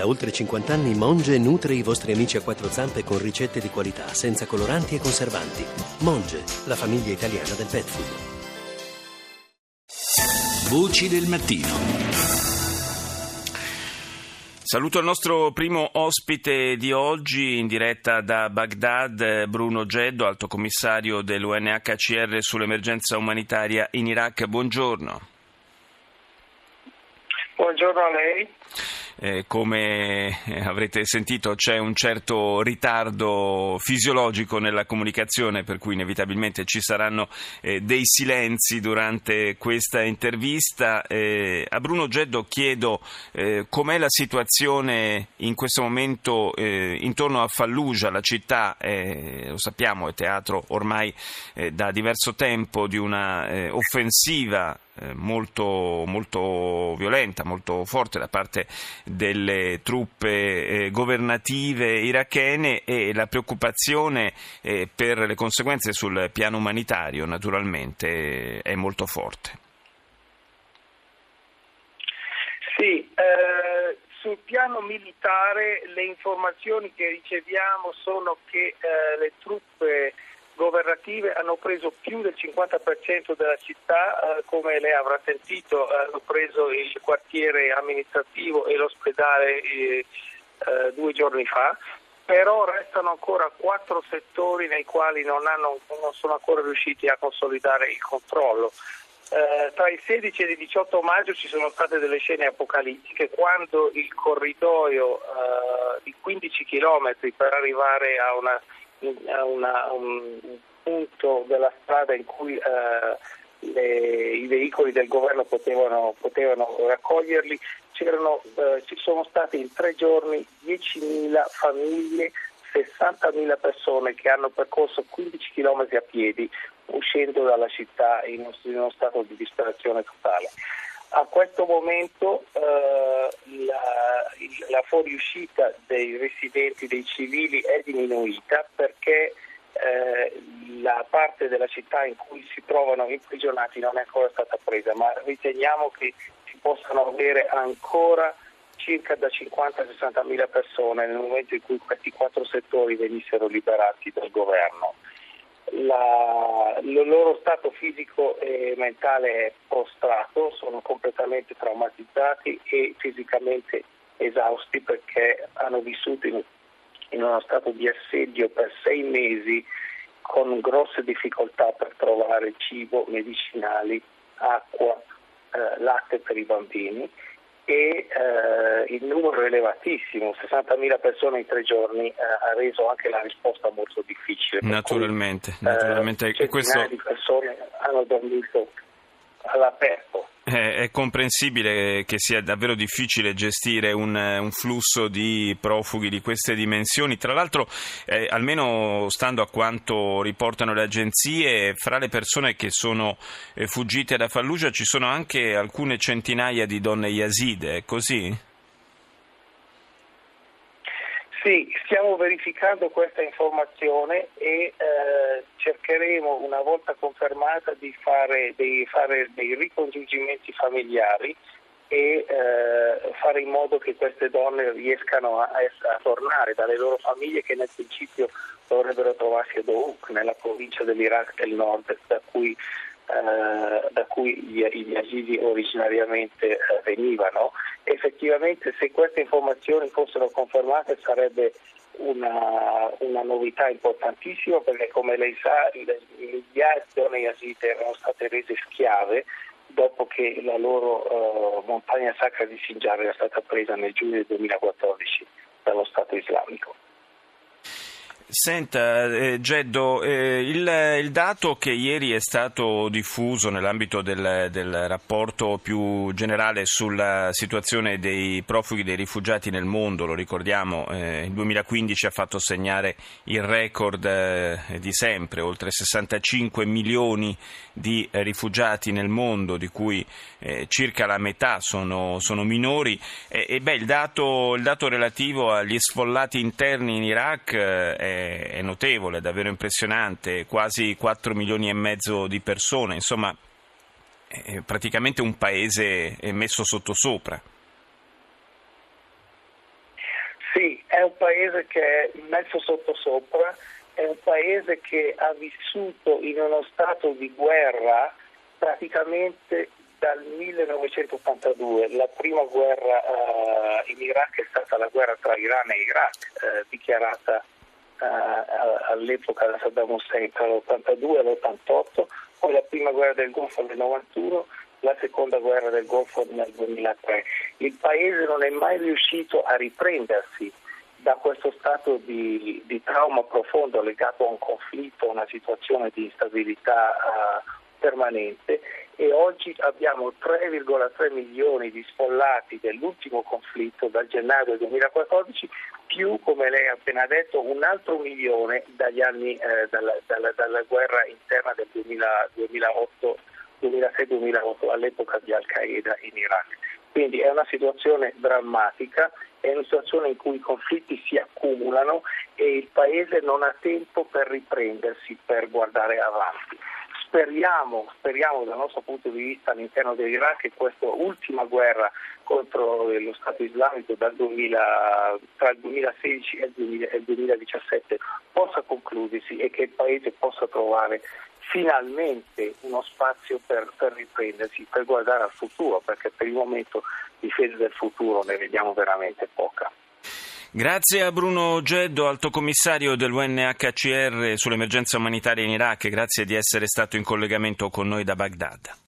Da oltre 50 anni Monge nutre i vostri amici a quattro zampe con ricette di qualità, senza coloranti e conservanti. Monge, la famiglia italiana del pet food. Voci del mattino. Saluto il nostro primo ospite di oggi in diretta da Baghdad, Bruno Geddo, alto commissario dell'UNHCR sull'emergenza umanitaria in Iraq. Buongiorno. Buongiorno a lei. Eh, come avrete sentito c'è un certo ritardo fisiologico nella comunicazione per cui inevitabilmente ci saranno eh, dei silenzi durante questa intervista. Eh, a Bruno Geddo chiedo eh, com'è la situazione in questo momento eh, intorno a Fallujah, la città, eh, lo sappiamo, è teatro ormai da diverso tempo di una offensiva eh, molto, molto, violenta, molto forte da parte delle truppe eh, governative irachene e la preoccupazione eh, per le conseguenze sul piano umanitario naturalmente è molto forte. Sì, eh, sul piano militare le informazioni che riceviamo sono che eh, le truppe governative hanno preso più del 50% della città, eh, come lei avrà sentito, hanno preso il quartiere amministrativo e l'ospedale eh, eh, due giorni fa, però restano ancora quattro settori nei quali non, hanno, non sono ancora riusciti a consolidare il controllo. Eh, tra il 16 e il 18 maggio ci sono state delle scene apocalittiche quando il corridoio eh, di 15 km per arrivare a una una, un punto della strada in cui eh, le, i veicoli del governo potevano, potevano raccoglierli, eh, ci sono state in tre giorni 10.000 famiglie, 60.000 persone che hanno percorso 15 km a piedi uscendo dalla città in uno stato di disperazione totale. A questo momento eh, la, la, fuoriuscita dei residenti, dei civili è diminuita perché eh, la parte della città in cui si trovano imprigionati non è ancora stata presa, ma riteniamo che si possano avere ancora circa da 50 a 60 mila persone nel momento in cui questi quattro settori venissero liberati dal governo. La, il loro stato fisico e mentale è prostrato, sono completamente traumatizzati e fisicamente esausti perché hanno vissuto in, in uno stato di assedio per sei mesi con grosse difficoltà per trovare cibo, medicinali, acqua, eh, latte per i bambini e eh, il numero elevatissimo, 60.000 persone in tre giorni, eh, ha reso anche la risposta molto difficile. Naturalmente, cui, naturalmente. Eh, questo... di persone hanno dormito all'aperto. È comprensibile che sia davvero difficile gestire un, un flusso di profughi di queste dimensioni. Tra l'altro, eh, almeno stando a quanto riportano le agenzie, fra le persone che sono eh, fuggite da Fallujah ci sono anche alcune centinaia di donne yazide, è così? Sì, stiamo verificando questa informazione e eh, cercheremo una volta confermata di fare dei, fare dei ricongiungimenti familiari e eh, fare in modo che queste donne riescano a, a, tornare dalle loro famiglie che nel principio dovrebbero trovarsi a Dohuk, nella provincia dell'Iraq del nord, da cui eh, da cui gli, gli asili originariamente eh, venivano. Effettivamente se queste informazioni fossero confermate sarebbe una, una, novità importantissima perché come lei sa migliaia di donne yazide erano state rese schiave dopo che la loro uh, montagna sacra di Sinjar era stata presa nel giugno del 2014 dallo Stato islamico. Senta, eh, Geddo, eh, il, il, dato che ieri è stato diffuso nell'ambito del, del, rapporto più generale sulla situazione dei profughi, dei rifugiati nel mondo, lo ricordiamo, eh, il 2015 ha fatto segnare il record eh, di sempre, oltre 65 milioni di rifugiati nel mondo, di cui eh, circa la metà sono, sono minori. E, beh, il, dato, il, dato, relativo agli sfollati interni in Iraq eh, è notevole, è davvero impressionante, quasi 4 milioni e mezzo di persone, insomma è praticamente un paese messo sottosopra. Sì, è un paese che è messo sottosopra, è un paese che ha vissuto in uno stato di guerra praticamente dal 1982. La prima guerra uh, in Iraq è stata la guerra tra Iran e Iraq, uh, dichiarata all'epoca da Saddam Hussein tra l'82 e l'88, poi la prima guerra del Golfo nel 91 la seconda guerra del Golfo nel 2003. Il paese non è mai riuscito a riprendersi da questo stato di, di trauma profondo legato a un conflitto, a una situazione di instabilità uh, permanente e oggi abbiamo 3,3 milioni di sfollati dell'ultimo conflitto dal gennaio 2014 più, come lei ha appena detto, un altro milione dagli anni, eh, dalla, dalla, dalla, guerra interna del 2006-2008 all'epoca di Al-Qaeda in Iraq. Quindi è una situazione drammatica, è una situazione in cui i conflitti si accumulano e il Paese non ha tempo per riprendersi, per guardare avanti. Speriamo, speriamo dal nostro punto di vista all'interno dell'Iraq che questa ultima guerra contro lo Stato islamico 2000, tra il 2016 e il 2017 possa concludersi e che il Paese possa trovare finalmente uno spazio per, per, riprendersi, per guardare al futuro, perché per il momento difesa del futuro ne vediamo veramente poca. Grazie a Bruno Geddo, alto commissario dell'UNHCR sull'emergenza umanitaria in Iraq, grazie di essere stato in collegamento con noi da Baghdad.